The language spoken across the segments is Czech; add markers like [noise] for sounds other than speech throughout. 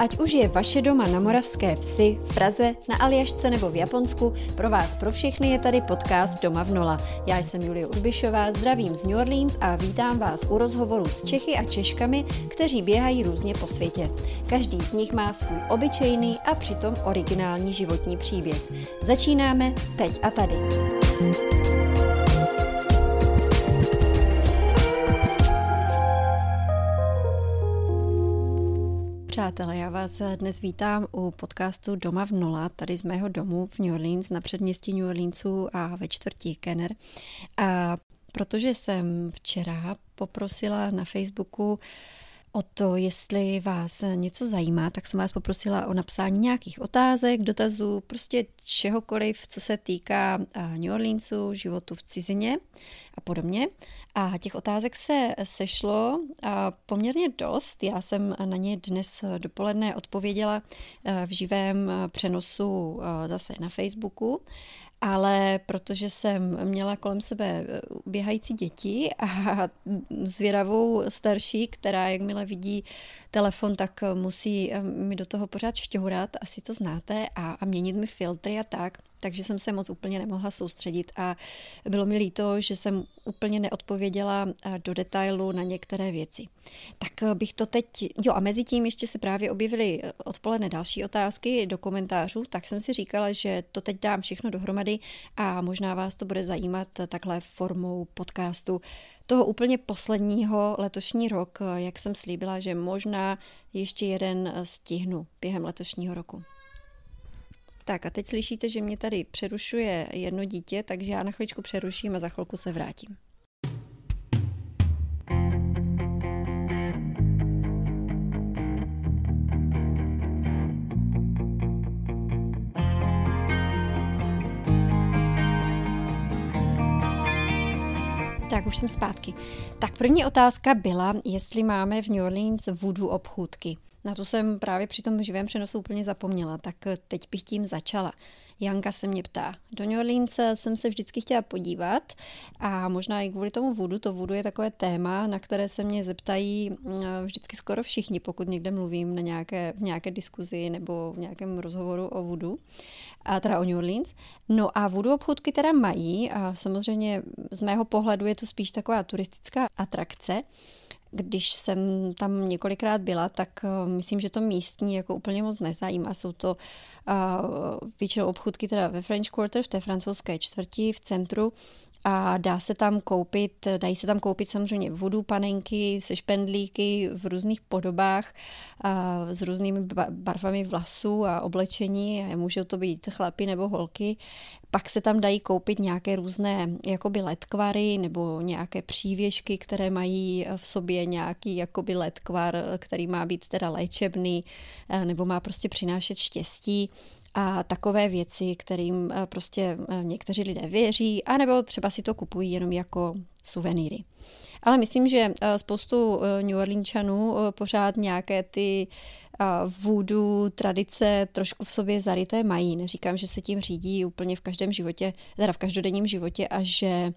Ať už je vaše doma na Moravské vsi, v Praze, na Aljašce nebo v Japonsku, pro vás pro všechny je tady podcast Doma v Nola. Já jsem Julie Urbišová, zdravím z New Orleans a vítám vás u rozhovoru s Čechy a Češkami, kteří běhají různě po světě. Každý z nich má svůj obyčejný a přitom originální životní příběh. Začínáme teď a tady. Přátelé, já vás dnes vítám u podcastu Doma v Nola, tady z mého domu v New Orleans, na předměstí New Orleansu a ve čtvrtí Kenner. A protože jsem včera poprosila na Facebooku o to, jestli vás něco zajímá, tak jsem vás poprosila o napsání nějakých otázek, dotazů, prostě čehokoliv, co se týká New Orleansu, životu v cizině a podobně. A těch otázek se sešlo poměrně dost. Já jsem na ně dnes dopoledne odpověděla v živém přenosu zase na Facebooku ale protože jsem měla kolem sebe eh, běhající děti a [laughs] zvědavou starší, která jakmile vidí telefon, tak musí eh, mi do toho pořád šťourat, asi to znáte, a, a měnit mi filtry a tak, takže jsem se moc úplně nemohla soustředit a bylo mi líto, že jsem úplně neodpověděla eh, do detailu na některé věci. Tak eh, bych to teď, jo a mezi tím ještě se právě objevily eh, odpoledne další otázky do komentářů, tak jsem si říkala, že to teď dám všechno dohromady a možná vás to bude zajímat takhle formou podcastu toho úplně posledního letošní rok, jak jsem slíbila, že možná ještě jeden stihnu během letošního roku. Tak a teď slyšíte, že mě tady přerušuje jedno dítě, takže já na chvíličku přeruším a za chvilku se vrátím. Tak už jsem zpátky. Tak první otázka byla, jestli máme v New Orleans voodoo obchůdky. Na to jsem právě při tom živém přenosu úplně zapomněla, tak teď bych tím začala. Janka se mě ptá. Do New Orleans jsem se vždycky chtěla podívat a možná i kvůli tomu vodu. To vodu je takové téma, na které se mě zeptají mm, vždycky skoro všichni, pokud někde mluvím na nějaké, v nějaké diskuzi nebo v nějakém rozhovoru o vodu, a teda o New Orleans. No a vodu obchůdky teda mají a samozřejmě z mého pohledu je to spíš taková turistická atrakce, když jsem tam několikrát byla, tak uh, myslím, že to místní jako úplně moc nezajímá. Jsou to uh, většinou obchůdky teda ve French Quarter, v té francouzské čtvrti, v centru a dá se tam koupit, dají se tam koupit samozřejmě vodu panenky se špendlíky v různých podobách a s různými barvami vlasů a oblečení. A můžou to být chlapy nebo holky. Pak se tam dají koupit nějaké různé jakoby letkvary nebo nějaké přívěšky, které mají v sobě nějaký jakoby letkvar, který má být teda léčebný nebo má prostě přinášet štěstí a takové věci, kterým eh, prostě eh, někteří lidé věří, anebo třeba si to kupují jenom jako suvenýry. Ale myslím, že eh, spoustu New Orleančanů pořád nějaké ty vůdu, tradice trošku v sobě zaryté mají. Neříkám, že se tím řídí úplně v každém životě, teda v každodenním životě a že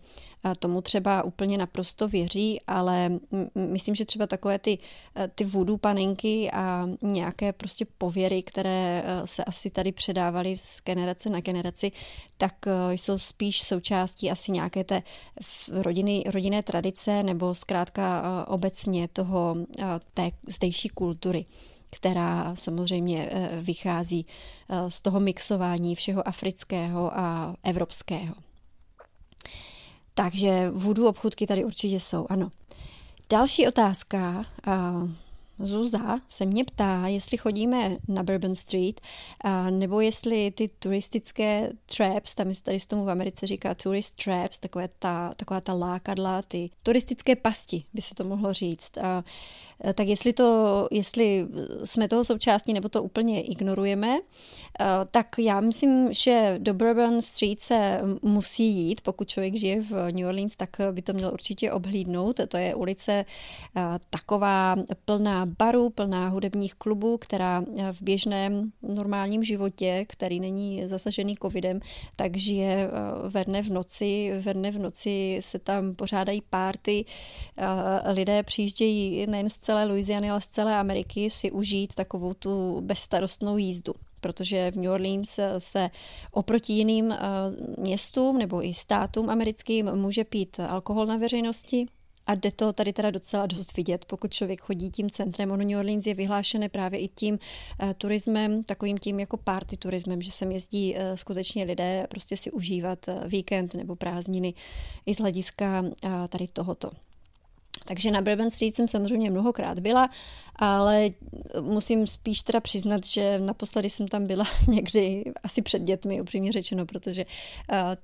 tomu třeba úplně naprosto věří, ale myslím, že třeba takové ty, ty vůdu panenky a nějaké prostě pověry, které se asi tady předávaly z generace na generaci, tak jsou spíš součástí asi nějaké té rodiny, rodinné tradice nebo zkrátka obecně toho té zdejší kultury která samozřejmě eh, vychází eh, z toho mixování všeho afrického a evropského. Takže vůdu obchůdky tady určitě jsou, ano. Další otázka, Zuza se mě ptá, jestli chodíme na Bourbon Street, nebo jestli ty turistické traps, tam se tady z tomu v Americe říká tourist traps, takové ta, taková ta lákadla, ty turistické pasti, by se to mohlo říct. A, tak jestli, to, jestli jsme toho součástí, nebo to úplně ignorujeme, tak já myslím, že do Bourbon Street se musí jít, pokud člověk žije v New Orleans, tak by to měl určitě obhlídnout. To je ulice taková plná barů, plná hudebních klubů, která v běžném normálním životě, který není zasažený covidem, tak žije ve dne v noci. Ve dne v noci se tam pořádají párty, lidé přijíždějí nejen z celé Louisiany, ale z celé Ameriky si užít takovou tu bezstarostnou jízdu. Protože v New Orleans se oproti jiným eh, městům nebo i státům americkým může pít alkohol na veřejnosti, a jde to tady teda docela dost vidět, pokud člověk chodí tím centrem. Ono New Orleans je vyhlášené právě i tím uh, turismem, takovým tím jako party turismem, že sem jezdí uh, skutečně lidé prostě si užívat uh, víkend nebo prázdniny i z hlediska uh, tady tohoto. Takže na Bourbon Street jsem samozřejmě mnohokrát byla, ale musím spíš teda přiznat, že naposledy jsem tam byla [laughs] někdy asi před dětmi, upřímně řečeno, protože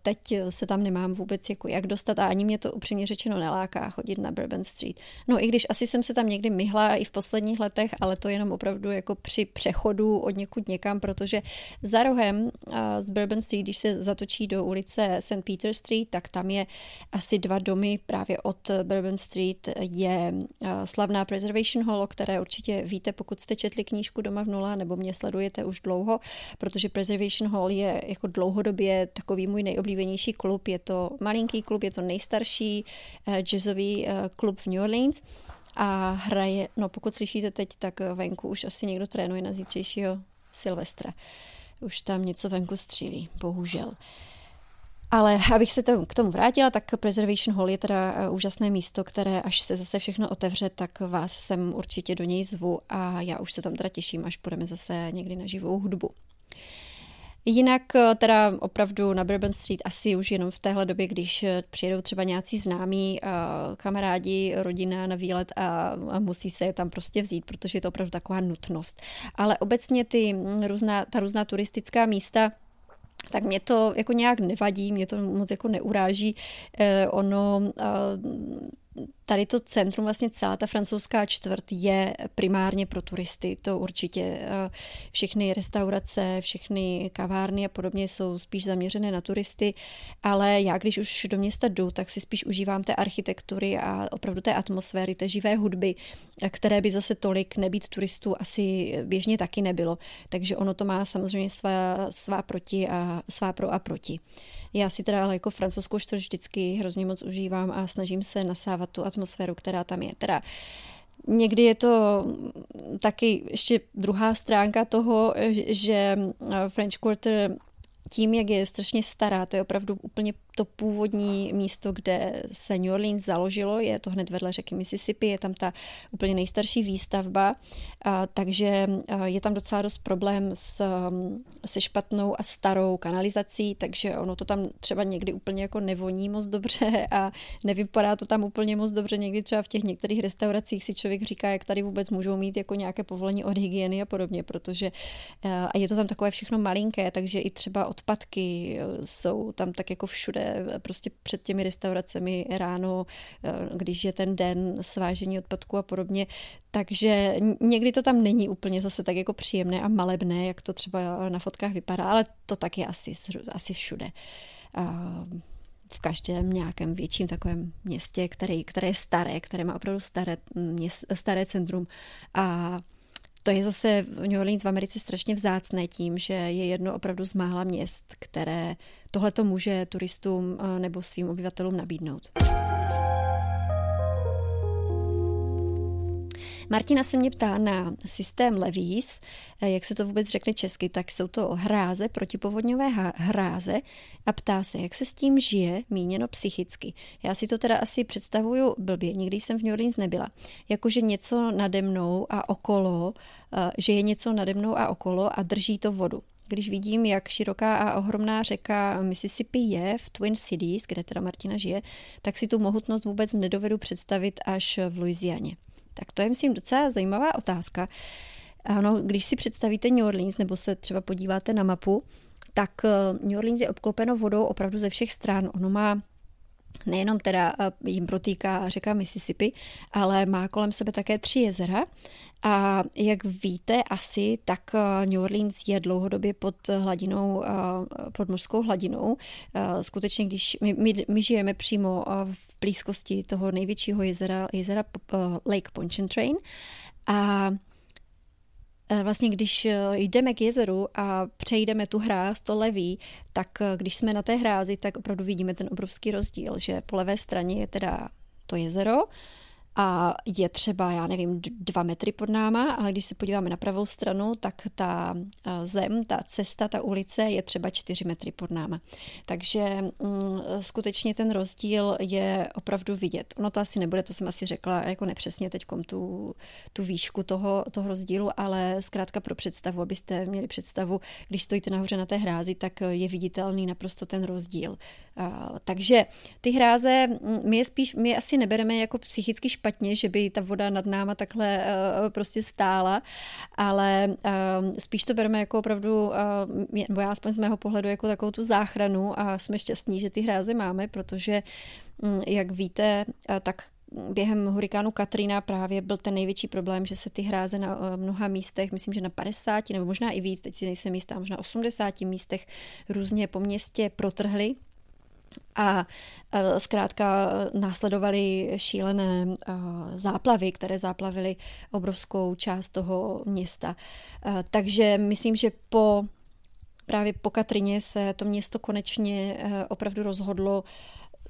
teď se tam nemám vůbec jako jak dostat a ani mě to upřímně řečeno neláká chodit na Bourbon Street. No i když asi jsem se tam někdy myhla i v posledních letech, ale to jenom opravdu jako při přechodu od někud někam, protože za rohem z Bourbon Street, když se zatočí do ulice St. Peter Street, tak tam je asi dva domy právě od Bourbon Street je slavná Preservation Hall, o které určitě víte, pokud jste četli knížku Doma v nula, nebo mě sledujete už dlouho, protože Preservation Hall je jako dlouhodobě takový můj nejoblíbenější klub. Je to malinký klub, je to nejstarší eh, jazzový eh, klub v New Orleans a hraje, no pokud slyšíte teď, tak venku už asi někdo trénuje na zítřejšího Silvestra. Už tam něco venku střílí, bohužel. Uh, ale abych se k tomu vrátila, tak Preservation Hall je teda eh, úžasné místo, které až se zase všechno otevře, tak vás sem určitě do něj zvu a já už se tam teda těším, až půjdeme zase někdy na živou hudbu. Jinak eh, teda opravdu na Bourbon Street asi už jenom v téhle době, když eh, přijedou třeba nějací známí, kamarádi, rodina na výlet a, musí se je tam prostě vzít, protože je to opravdu taková nutnost. Ale obecně ty různá, ta různá turistická místa tak mě to jako nějak nevadí, mě to moc jako neuráží. Eh, ono eh, tady to centrum, vlastně celá ta francouzská čtvrt je primárně pro turisty. To určitě eh, všechny restaurace, všechny kavárny a podobně jsou spíš zaměřené na turisty, ale já když už do města jdu, tak si spíš užívám té architektury a opravdu té atmosféry, té živé hudby, které by zase tolik nebýt turistů asi běžně taky nebylo. Takže ono to má samozřejmě svá, svá proti a svá pro a proti. Já si teda ale jako francouzskou čtvrť vždycky hrozně moc užívám a snažím se nasávat tu atmosféru, která tam je. Teda Někdy je to taky ještě druhá stránka toho, že French Quarter tím, jak je strašně stará, to je opravdu úplně to původní místo, kde se New Orleans založilo, je to hned vedle řeky Mississippi, je tam ta úplně nejstarší výstavba, takže je tam docela dost problém s, se špatnou a starou kanalizací, takže ono to tam třeba někdy úplně jako nevoní moc dobře [laughs] a nevypadá to tam úplně moc dobře. Někdy třeba v těch některých restauracích si člověk říká, jak tady vůbec můžou mít jako nějaké povolení od hygieny a podobně, protože a je to tam takové všechno malinké, takže i třeba odpadky jsou tam tak jako všude prostě před těmi restauracemi ráno, eh, když je ten den svážení odpadku a podobně. Takže někdy to tam není úplně zase tak jako příjemné a malebné, jak to třeba na fotkách vypadá, ale to tak je asi, asi všude. v každém nějakém větším takovém městě, který, které je staré, které má opravdu staré, měst, staré centrum a to je zase v New Orleans v Americe strašně vzácné tím, že je jedno opravdu z mála měst, které tohle to může turistům eh, nebo svým obyvatelům nabídnout. Martina se mě ptá na systém Levis, eh, jak se to vůbec řekne česky, tak jsou to hráze, protipovodňové hráze a ptá se, jak se s tím žije, míněno psychicky. Já si to teda asi představuju blbě, nikdy jsem v New Orleans nebyla. Jakože něco nade mnou a okolo, eh, že je něco nade mnou a okolo a drží to vodu. Když vidím, jak široká a ohromná řeka Mississippi je v Twin Cities, kde teda Martina žije, tak si tu mohutnost vůbec nedovedu představit až v Louisianě. Tak to je, myslím, docela zajímavá otázka. Ano, když si představíte New Orleans nebo se třeba podíváte na mapu, tak eh, New Orleans je obklopeno vodou opravdu ze všech stran. Ono má nejenom teda eh, jim protýká řeka Mississippi, ale má kolem sebe také tři jezera. A jak víte asi, tak eh, New Orleans je dlouhodobě pod hladinou, pod mořskou hladinou. Skutečně, když my, my, my žijeme přímo v blízkosti toho největšího jezera, jezera Lake Pontchartrain, A Vlastně, když e, jdeme k jezeru a přejdeme tu hráz, to levý, tak e, když jsme na té hrázi, tak opravdu vidíme ten obrovský rozdíl, že po levé straně je teda to jezero a je třeba, já nevím, dva metry pod náma, ale když se podíváme na pravou stranu, tak ta eh, zem, ta cesta, ta ulice je třeba čtyři metry pod náma. Takže mm, skutečně ten rozdíl je opravdu vidět. Ono to asi nebude, to jsem asi řekla jako nepřesně teď tu, tu výšku toho, toho rozdílu, ale zkrátka pro představu, abyste měli představu, když stojíte nahoře na té hrázi, tak je viditelný naprosto ten rozdíl. Takže ty hráze, mm, my je spíš, my asi nebereme jako psychicky špatně, že by ta voda nad náma takhle uh, prostě stála, ale uh, spíš to bereme jako opravdu, nebo já aspoň z mého pohledu, jako takovou tu záchranu a jsme šťastní, že ty hráze máme, protože, um, jak víte, tak během hurikánu Katrina právě byl ten největší problém, že se ty hráze na mnoha místech, myslím, že na 50 nebo možná i víc, teď si nejsem jistá, možná 80 místech různě po městě protrhly a zkrátka následovaly šílené záplavy, které záplavily obrovskou část toho města. Takže myslím, že po právě po Katrině se to město konečně opravdu rozhodlo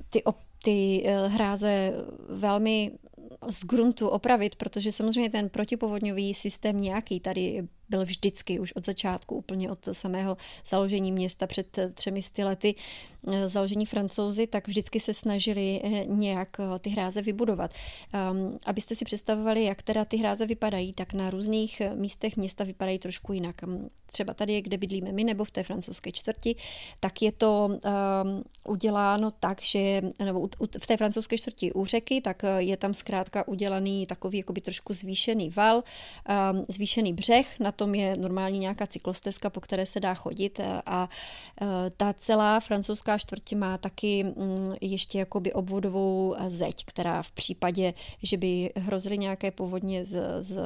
ty, ty hráze velmi z gruntu opravit, protože samozřejmě ten protipovodňový systém nějaký tady byl vždycky už od začátku, úplně od samého založení města před třemi sty lety, eh, založení francouzi, tak vždycky se snažili eh, nějak eh, ty hráze vybudovat. Um, abyste si představovali, jak teda ty hráze vypadají, tak na různých místech města vypadají trošku jinak. Ehm, třeba tady, kde bydlíme my, nebo v té francouzské čtvrti, tak je to um, uděláno tak, že nebo v té francouzské čtvrti u řeky, tak je tam zkrátka udělaný takový jakoby trošku zvýšený val, um, zvýšený břeh, na tom je normální nějaká cyklostezka, po které se dá chodit a ta celá francouzská čtvrť má taky mm, ještě jakoby obvodovou zeď, která v případě, že by hrozily nějaké povodně z, z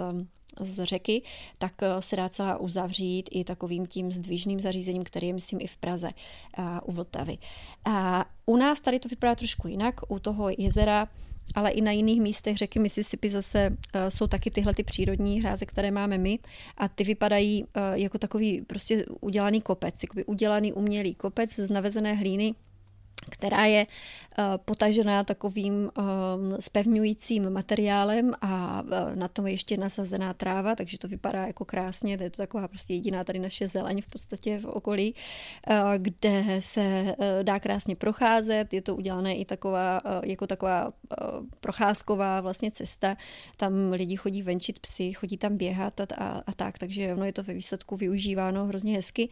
z řeky, tak se dá celá uzavřít i takovým tím zdvižným zařízením, který je, myslím, i v Praze a u Vltavy. A u nás tady to vypadá trošku jinak. U toho jezera ale i na jiných místech řeky Mississippi zase uh, jsou taky tyhle ty přírodní hráze, které máme my. A ty vypadají uh, jako takový prostě udělaný kopec, jakoby udělaný umělý kopec z navezené hlíny, která je potažená takovým spevňujícím materiálem a uh, na tom je ještě nasazená tráva, takže to vypadá jako krásně, to je to taková prostě jediná tady naše zeleň v podstatě v okolí, uh, kde se dá krásně procházet, je to udělané i taková, jako taková procházková vlastně cesta, tam lidi chodí venčit psy, chodí tam běhat a, a, a tak, takže ono je to ve výsledku využíváno hrozně hezky.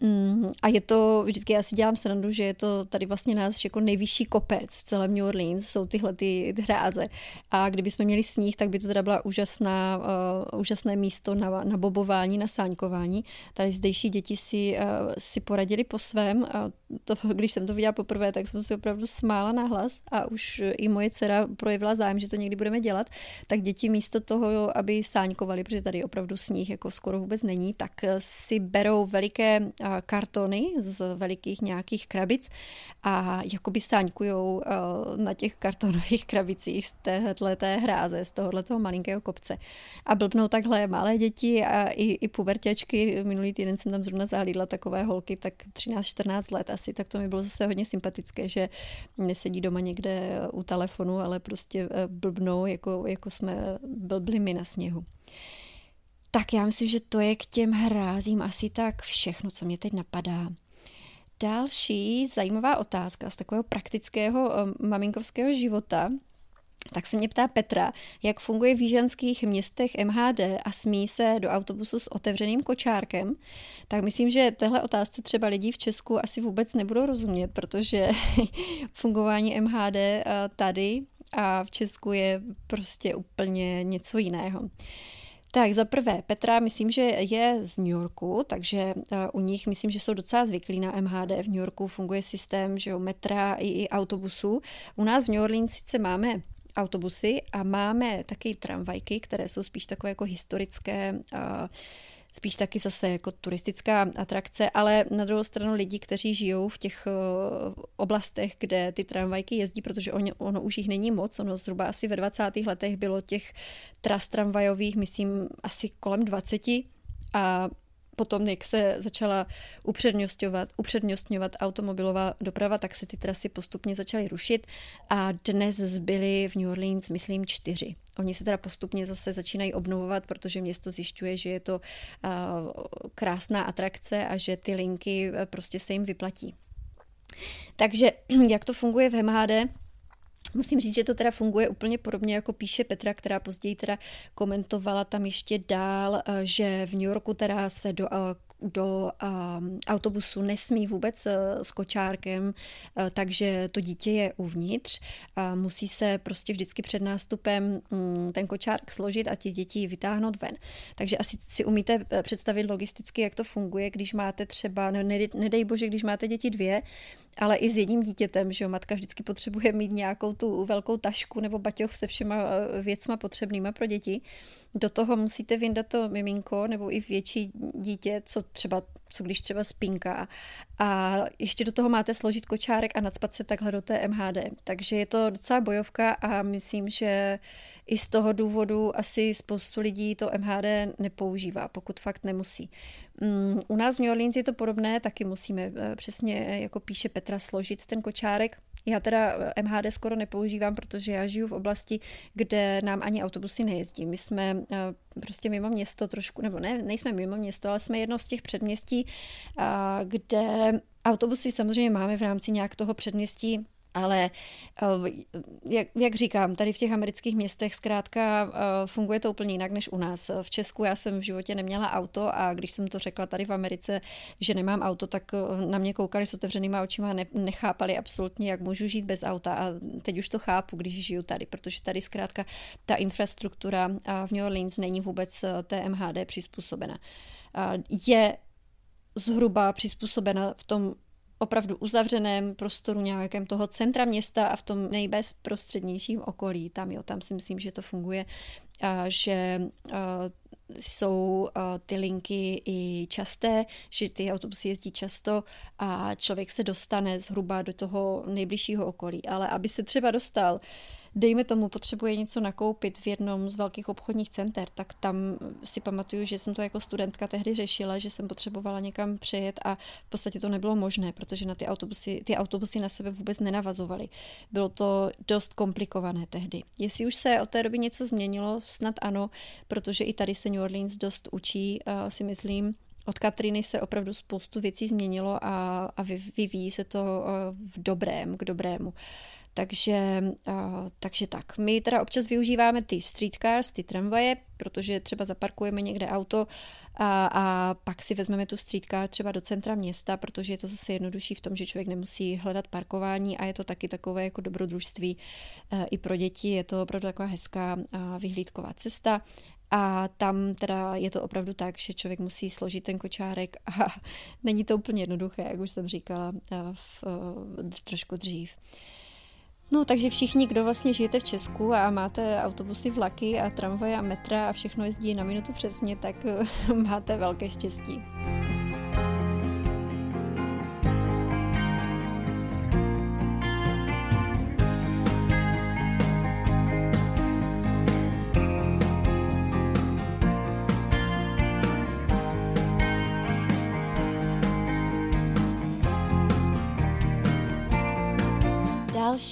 Mm, a je to, vždycky já si dělám srandu, že je to tady vlastně nás jako nejvyšší kopec v celém New Orleans, jsou tyhle ty hráze. A kdyby jsme měli sníh, tak by to teda byla úžasná, uh, úžasné místo na, na bobování, na sáňkování. Tady zdejší děti si, uh, si poradili po svém. A to, když jsem to viděla poprvé, tak jsem si opravdu smála na hlas a už i moje dcera projevila zájem, že to někdy budeme dělat. Tak děti místo toho, aby sáňkovali, protože tady opravdu sníh jako skoro vůbec není, tak si berou veliké kartony z velikých nějakých krabic a jakoby sáňkujou eh, na těch kartonových [laughs] krabicích z téhleté hráze, z tohoto malinkého kopce. A blbnou takhle malé děti a i, i pubertěčky. Minulý týden jsem tam zrovna zahlídla takové holky, tak 13-14 let asi, tak to mi bylo zase hodně sympatické, že nesedí doma někde u telefonu, ale prostě eh, blbnou, jako, jako jsme blbli my na sněhu. Tak já myslím, že to je k těm hrázím asi tak všechno, co mě teď napadá. Další zajímavá otázka z takového praktického um, maminkovského života, tak se mě ptá Petra, jak funguje v jižanských městech MHD a smí se do autobusu s otevřeným kočárkem. Tak myslím, že tehle otázce třeba lidí v Česku asi vůbec nebudou rozumět, protože [laughs] fungování MHD uh, tady a v Česku je prostě úplně něco jiného. Tak za prvé, Petra, myslím, že je z New Yorku, takže eh, u nich myslím, že jsou docela zvyklí na MHD. V New Yorku funguje systém že jo, metra i, i autobusů. U nás v New Orleans sice máme autobusy a máme taky tramvajky, které jsou spíš takové jako historické uh, spíš taky zase jako turistická atrakce, ale na druhou stranu lidi, kteří žijou v těch oblastech, kde ty tramvajky jezdí, protože ono, ono už jich není moc, ono zhruba asi ve 20. letech bylo těch tras tramvajových, myslím, asi kolem 20 a potom, jak se začala upřednostňovat, upřednostňovat automobilová doprava, tak se ty trasy postupně začaly rušit a dnes zbyly v New Orleans, myslím, čtyři. Oni se teda postupně zase začínají obnovovat, protože město zjišťuje, že je to uh, krásná atrakce a že ty linky uh, prostě se jim vyplatí. Takže [clears throat] jak to funguje v MHD? Musím říct, že to teda funguje úplně podobně, jako píše Petra, která později teda komentovala tam ještě dál, eh, že v New Yorku teda se do eh, do um, autobusu nesmí vůbec uh, s kočárkem, uh, takže to dítě je uvnitř. Uh, musí se prostě vždycky před nástupem um, ten kočárek složit a ti děti vytáhnout ven. Takže asi si umíte představit logisticky, jak to funguje, když máte třeba, no, nedej, nedej bože, když máte děti dvě, ale i s jedním dítětem, že jo, matka vždycky potřebuje mít nějakou tu velkou tašku nebo baťoch se všema věcma potřebnýma pro děti. Do toho musíte vyndat to miminko nebo i větší dítě, co třeba, co když třeba spinká a ještě do toho máte složit kočárek a nadspat se takhle do té MHD. Takže je to docela bojovka a myslím, že i z toho důvodu asi spoustu lidí to MHD nepoužívá, pokud fakt nemusí. Mm, u nás v New Orleans je to podobné, taky musíme eh, přesně, jako píše Petra, složit ten kočárek. Já teda eh, MHD skoro nepoužívám, protože já žiju v oblasti, kde nám ani autobusy nejezdí. My jsme eh, prostě mimo město trošku, nebo ne, nejsme mimo město, ale jsme jedno z těch předměstí, kde autobusy samozřejmě máme v rámci nějak toho předměstí ale eh, jak, jak říkám, tady v těch amerických městech zkrátka eh, funguje to úplně jinak než u nás. V Česku já jsem v životě neměla auto a když jsem to řekla tady v Americe, že nemám auto, tak eh, na mě koukali s otevřenýma očima a nechápali absolutně, jak můžu žít bez auta. A teď už to chápu, když žiju tady, protože tady zkrátka ta infrastruktura v New Orleans není vůbec té MHD přizpůsobena. Je zhruba přizpůsobena v tom opravdu uzavřeném prostoru nějakém toho centra města a v tom nejbezprostřednějším okolí. Tam jo, tam si myslím, že to funguje, a že a, jsou a, ty linky i časté, že ty autobusy jezdí často a člověk se dostane zhruba do toho nejbližšího okolí. Ale aby se třeba dostal dejme tomu, potřebuje něco nakoupit v jednom z velkých obchodních center, tak tam si pamatuju, že jsem to jako studentka tehdy řešila, že jsem potřebovala někam přejet a v podstatě to nebylo možné, protože na ty autobusy, ty autobusy na sebe vůbec nenavazovaly. Bylo to dost komplikované tehdy. Jestli už se od té doby něco změnilo, snad ano, protože i tady se New Orleans dost učí, uh, si myslím, od Katriny se opravdu spoustu věcí změnilo a, a vyvíjí se to v dobrém, k dobrému. Takže, uh, takže tak. My teda občas využíváme ty streetcars, ty tramvaje, protože třeba zaparkujeme někde auto a, a pak si vezmeme tu streetcar třeba do centra města, protože je to zase jednodušší v tom, že člověk nemusí hledat parkování a je to taky takové jako dobrodružství uh, i pro děti. Je to opravdu taková hezká uh, vyhlídková cesta. A tam teda je to opravdu tak, že člověk musí složit ten kočárek a [laughs] není to úplně jednoduché, jak už jsem říkala v, v, trošku dřív. No, takže všichni, kdo vlastně žijete v Česku a máte autobusy, vlaky a tramvaje a metra a všechno jezdí na minutu přesně, tak [laughs] máte velké štěstí.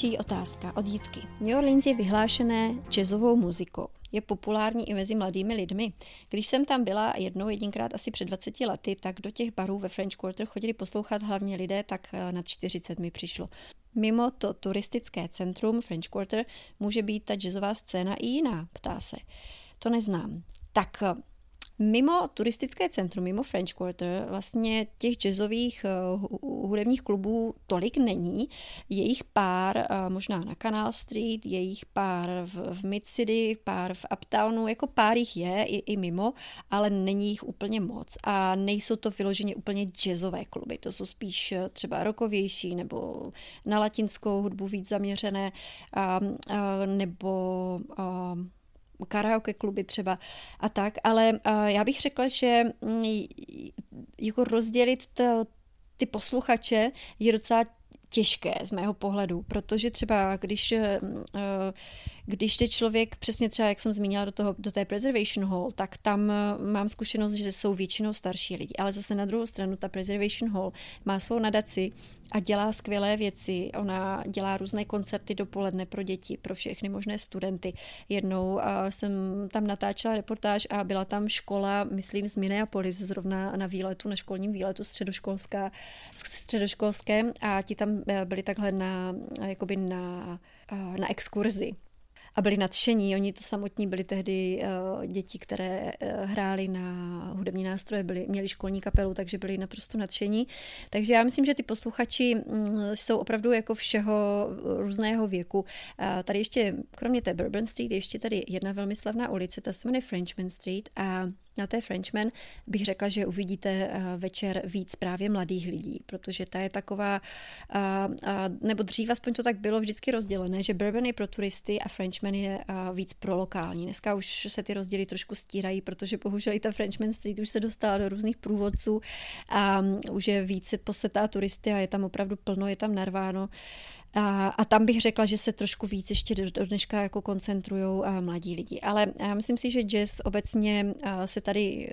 Další otázka od Jitky. New Orleans je vyhlášené jazzovou muzikou. Je populární i mezi mladými lidmi. Když jsem tam byla jednou, jedinkrát asi před 20 lety, tak do těch barů ve French Quarter chodili poslouchat hlavně lidé, tak eh, nad 40 mi přišlo. Mimo to turistické centrum French Quarter může být ta jazzová scéna i jiná, ptá se. To neznám. Tak eh, Mimo turistické centrum, mimo French Quarter, vlastně těch jazzových uh, hudebních klubů tolik není. Jejich pár uh, možná na Canal Street, jejich pár v, v Mid City, pár v Uptownu, jako pár jich je i, i mimo, ale není jich úplně moc a nejsou to vyloženě úplně jazzové kluby, to jsou spíš eh, třeba rokovější nebo na latinskou hudbu víc zaměřené uh, uh, nebo uh, karaoke kluby třeba a tak, ale já bych řekla, že mm, jako rozdělit to, ty posluchače je docela těžké z mého pohledu, protože třeba když, eh, eh, když jde člověk, přesně třeba jak jsem zmínila do, toho, do té preservation hall, tak tam eh, mám zkušenost, že jsou většinou starší lidi, ale zase na druhou stranu ta preservation hall má svou nadaci a dělá skvělé věci. Ona dělá různé koncerty dopoledne pro děti, pro všechny možné studenty. Jednou jsem tam natáčela reportáž a byla tam škola, myslím, z Minneapolis, zrovna na výletu, na školním výletu středoškolská, středoškolském a ti tam eh, byli takhle na, jakoby na, eh, na exkurzi a byli nadšení. Oni to samotní byli tehdy uh, děti, které uh, hrály na hudební nástroje, byli, měli školní kapelu, takže byli naprosto nadšení. Takže já myslím, že ty posluchači um, jsou opravdu jako všeho různého věku. Uh, tady ještě, kromě té Bourbon Street, ještě tady jedna velmi slavná ulice, ta se jmenuje Frenchman Street a na té Frenchman bych řekla, že uvidíte eh, večer víc právě mladých lidí, protože ta je taková, nebo dřív aspoň to tak bylo vždycky rozdělené, že Bourbon je pro turisty a Frenchman je víc pro lokální. Dneska už se ty rozdíly trošku stírají, protože bohužel i ta Frenchman Street už se dostala do různých průvodců a už je více posetá turisty a je tam opravdu plno, je tam narváno. A, a tam bych řekla, že se trošku víc ještě do, do dneška jako koncentrují mladí lidi. Ale já myslím si, že jazz obecně se tady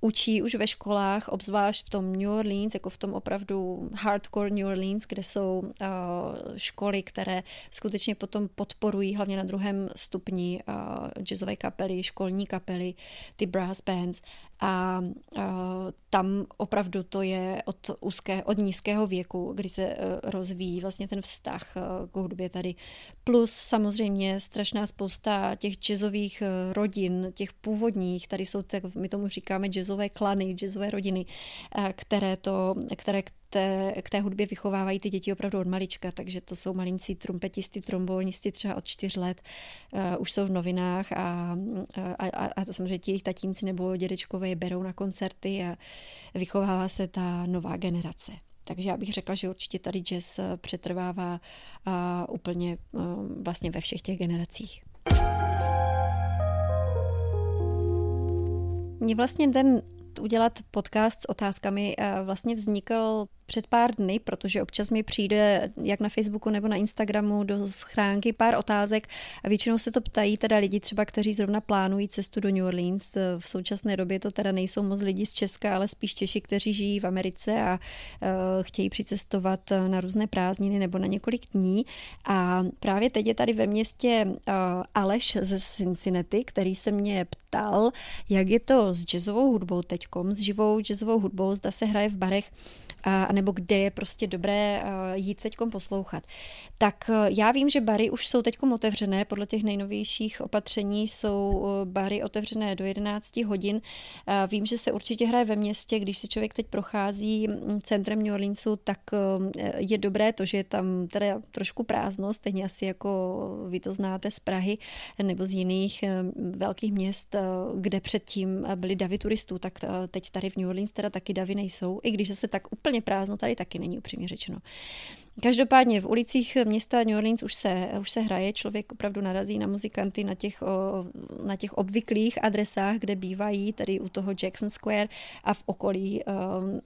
učí už ve školách, obzvlášť v tom New Orleans, jako v tom opravdu hardcore New Orleans, kde jsou uh, školy, které skutečně potom podporují hlavně na druhém stupni uh, jazzové kapely, školní kapely, ty brass bands a tam opravdu to je od, úzké, od nízkého věku, kdy se uh, rozvíjí vlastně ten vztah uh, k hudbě tady. Plus samozřejmě strašná spousta těch jazzových uh, rodin, těch původních, tady jsou, tak my tomu říkáme jazzové klany, jazzové rodiny, které, to, které té, k té hudbě vychovávají ty děti opravdu od malička, takže to jsou malincí trumpetisti, trombonisti třeba od čtyř let, uh, už jsou v novinách a, a, a, a samozřejmě ti jejich tatínci nebo dědečkové je berou na koncerty a vychovává se ta nová generace. Takže já bych řekla, že určitě tady jazz přetrvává uh, úplně uh, vlastně ve všech těch generacích. Mně vlastně ten udělat podcast s otázkami vlastně vznikl před pár dny, protože občas mi přijde jak na Facebooku nebo na Instagramu do schránky pár otázek a většinou se to ptají teda lidi třeba, kteří zrovna plánují cestu do New Orleans. V současné době to teda nejsou moc lidi z Česka, ale spíš Češi, kteří žijí v Americe a uh, chtějí přicestovat na různé prázdniny nebo na několik dní. A právě teď je tady ve městě uh, Aleš ze Cincinnati, který se mě ptal, jak je to s jazzovou hudbou teďkom, s živou jazzovou hudbou, zda se hraje v barech a, nebo kde je prostě dobré jít teďkom poslouchat. Tak já vím, že bary už jsou teďkom otevřené, podle těch nejnovějších opatření jsou bary otevřené do 11 hodin. Vím, že se určitě hraje ve městě, když se člověk teď prochází centrem New Orleansu, tak je dobré to, že je tam teda trošku prázdno, stejně asi jako vy to znáte z Prahy nebo z jiných velkých měst, kde předtím byly davy turistů, tak teď tady v New Orleans teda taky davy nejsou, i když se tak úplně prázdno tady taky není upřímně řečeno. Každopádně v ulicích města New Orleans už se, už se hraje, člověk opravdu narazí na muzikanty na těch, na těch obvyklých adresách, kde bývají, tedy u toho Jackson Square a v okolí,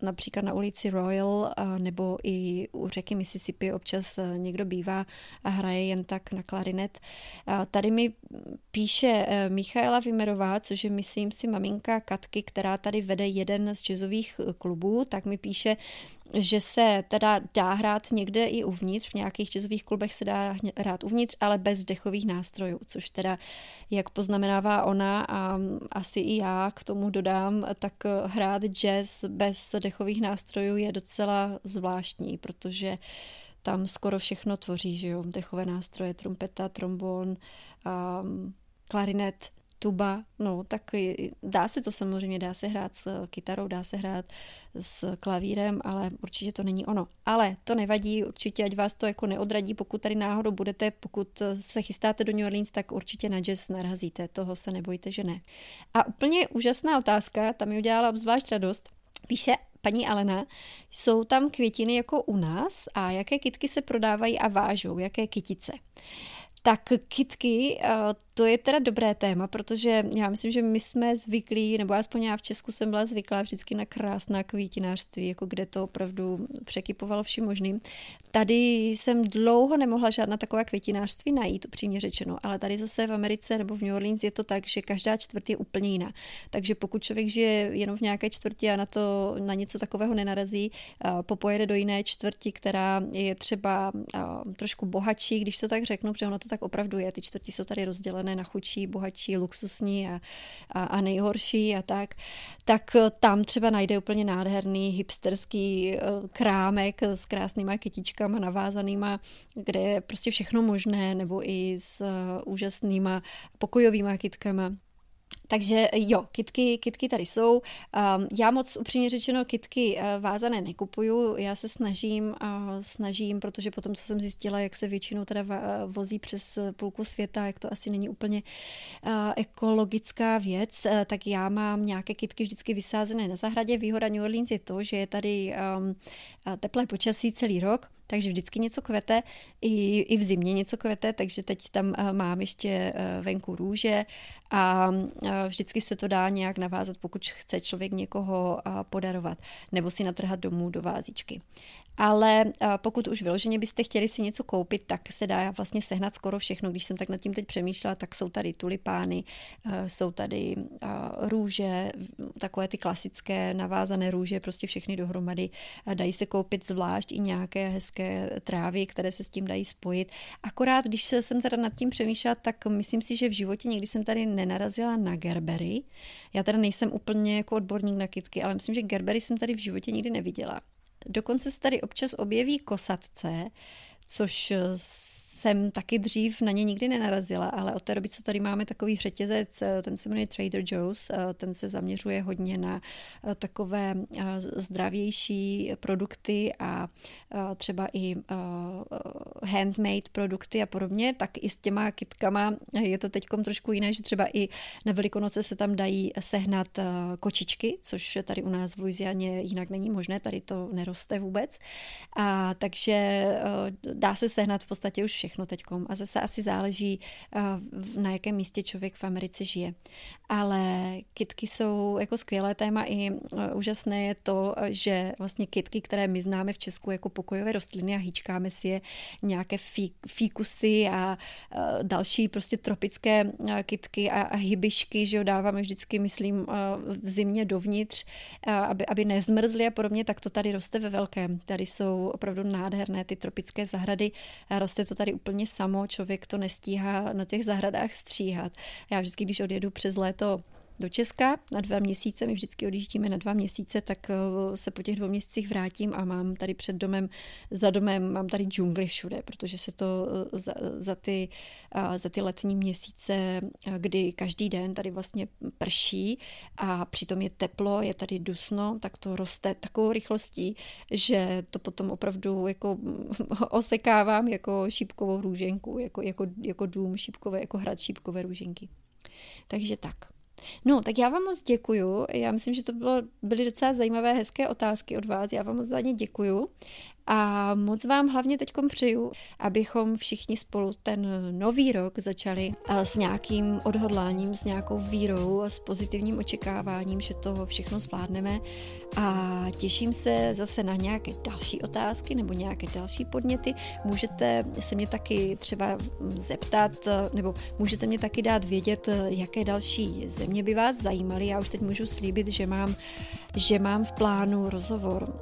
například na ulici Royal nebo i u řeky Mississippi občas někdo bývá a hraje jen tak na klarinet. Tady mi píše e, Michaela Vimerová, což je myslím si maminka Katky, která tady vede jeden z jazzových klubů, tak mi píše, že se teda dá hrát někde i uvnitř, v nějakých jazzových klubech se dá hrát uvnitř, ale bez dechových nástrojů, což teda, jak poznamenává ona a asi i já k tomu dodám, tak hrát jazz bez dechových nástrojů je docela zvláštní, protože tam skoro všechno tvoří, že jo, dechové nástroje, trumpeta, trombon, um, klarinet, tuba, no tak dá se to samozřejmě, dá se hrát s kytarou, dá se hrát s klavírem, ale určitě to není ono. Ale to nevadí, určitě ať vás to jako neodradí, pokud tady náhodou budete, pokud se chystáte do New Orleans, tak určitě na jazz narazíte, toho se nebojte, že ne. A úplně úžasná otázka, tam mi udělala obzvlášť radost, píše paní Alena, jsou tam květiny jako u nás a jaké kitky se prodávají a vážou, jaké kytice? Tak kitky, eh, to je teda dobré téma, protože já myslím, že my jsme zvyklí, nebo aspoň já v Česku jsem byla zvyklá vždycky na krásná kvítinářství, jako kde to opravdu překypovalo vším možným. Tady jsem dlouho nemohla žádná taková květinářství najít, upřímně řečeno, ale tady zase v Americe nebo v New Orleans je to tak, že každá čtvrt je úplně jiná. Takže pokud člověk žije jenom v nějaké čtvrti a na to na něco takového nenarazí, popojede do jiné čtvrti, která je třeba trošku bohatší, když to tak řeknu, protože ono to tak opravdu je. Ty čtvrti jsou tady rozdělené na chudší, bohatší, luxusní a, a, a nejhorší a tak, tak tam třeba najde úplně nádherný hipsterský e, krámek s krásnýma kytičkama navázanýma, kde je prostě všechno možné, nebo i s e, úžasnýma pokojovýma kytkama. Takže jo, kitky, kitky tady jsou. Um, já moc upřímně řečeno kitky uh, vázané nekupuju. Já se snažím, snažím, protože potom, co jsem zjistila, jak se většinou teda vozí přes půlku světa, jak to asi není úplně uh, ekologická věc, tak já mám nějaké kitky vždycky vysázené na zahradě. Výhoda New Orleans je to, že je tady um, teplé počasí celý rok, takže vždycky něco kvete, i, i v zimě něco kvete, takže teď tam eh, mám ještě eh, venku růže a eh, vždycky se to dá nějak navázat, pokud chce člověk někoho podarovat nebo si natrhat domů do vázíčky. Ale pokud už vyloženě byste chtěli si něco koupit, tak se dá vlastně sehnat skoro všechno. Když jsem tak nad tím teď přemýšlela, tak jsou tady tulipány, jsou tady růže, takové ty klasické navázané růže, prostě všechny dohromady. Dají se koupit zvlášť i nějaké hezké trávy, které se s tím dají spojit. Akorát, když jsem teda nad tím přemýšlela, tak myslím si, že v životě nikdy jsem tady nenarazila na Gerbery. Já teda nejsem úplně jako odborník na kitky, ale myslím, že Gerbery jsem tady v životě nikdy neviděla. Dokonce se tady občas objeví kosatce, což jsem taky dřív na ně nikdy nenarazila, ale od té doby, co tady máme takový řetězec, eh, ten se jmenuje Trader Joe's, eh, ten se zaměřuje hodně na eh, takové zdravější produkty a třeba i handmade produkty a podobně, tak i s těma kitkama je to teď trošku jiné, že třeba i na Velikonoce se tam dají sehnat kočičky, což tady u nás v Louisianě jinak není možné, tady to neroste vůbec. A takže dá se sehnat v podstatě už všechno všechno teď. A zase asi záleží, eh, na jakém místě člověk v Americe žije. Ale kitky jsou jako skvělé téma i eh, úžasné je to, že vlastně kitky, které my známe v Česku jako pokojové rostliny a hýčkáme si je nějaké fí, fíkusy a eh, další prostě tropické kitky a, a hybišky, že jo, dáváme vždycky, myslím, v zimě dovnitř, aby, aby nezmrzly a podobně, tak to tady roste ve velkém. Tady jsou opravdu nádherné ty tropické zahrady. Roste to tady úplně samo, člověk to nestíhá na těch zahradách stříhat. Já vždycky, když odjedu přes léto do Česka na dva měsíce, my vždycky odjíždíme na dva měsíce, tak eh, se po těch dvou měsících vrátím a mám tady před domem, za domem, mám tady džungli všude, protože se to eh, za, za, ty, eh, za ty letní měsíce, kdy každý den tady vlastně prší a přitom je teplo, je tady dusno, tak to roste takovou rychlostí, že to potom opravdu jako [laughs] osekávám jako šípkovou růženku, jako, jako, jako dům šípkové, jako hrad šípkové růženky. Takže tak. No, tak já vám moc děkuju. Já myslím, že to bylo, byly docela zajímavé, hezké otázky od vás. Já vám moc za ně děkuju. A moc vám hlavně teď přeju, abychom všichni spolu ten nový rok začali eh, s nějakým odhodláním, s nějakou vírou, s pozitivním očekáváním, že to všechno zvládneme. A těším se zase na nějaké další otázky nebo nějaké další podněty. Můžete se mě taky třeba zeptat, eh, nebo můžete mě taky dát vědět, eh, jaké další země by vás zajímaly. Já už teď můžu slíbit, že mám, že mám v plánu rozhovor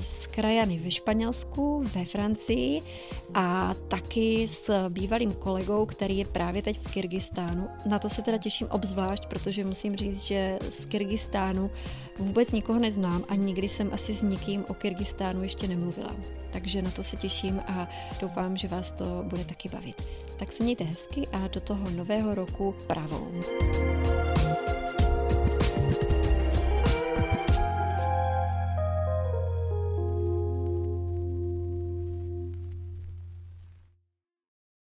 s krajany ve Španělsku, ve Francii a taky s bývalým kolegou, který je právě teď v Kyrgyzstánu. Na to se teda těším obzvlášť, protože musím říct, že z Kyrgyzstánu vůbec nikoho neznám a nikdy jsem asi s nikým o Kyrgyzstánu ještě nemluvila. Takže na to se těším a doufám, že vás to bude taky bavit. Tak se mějte hezky a do toho nového roku pravou.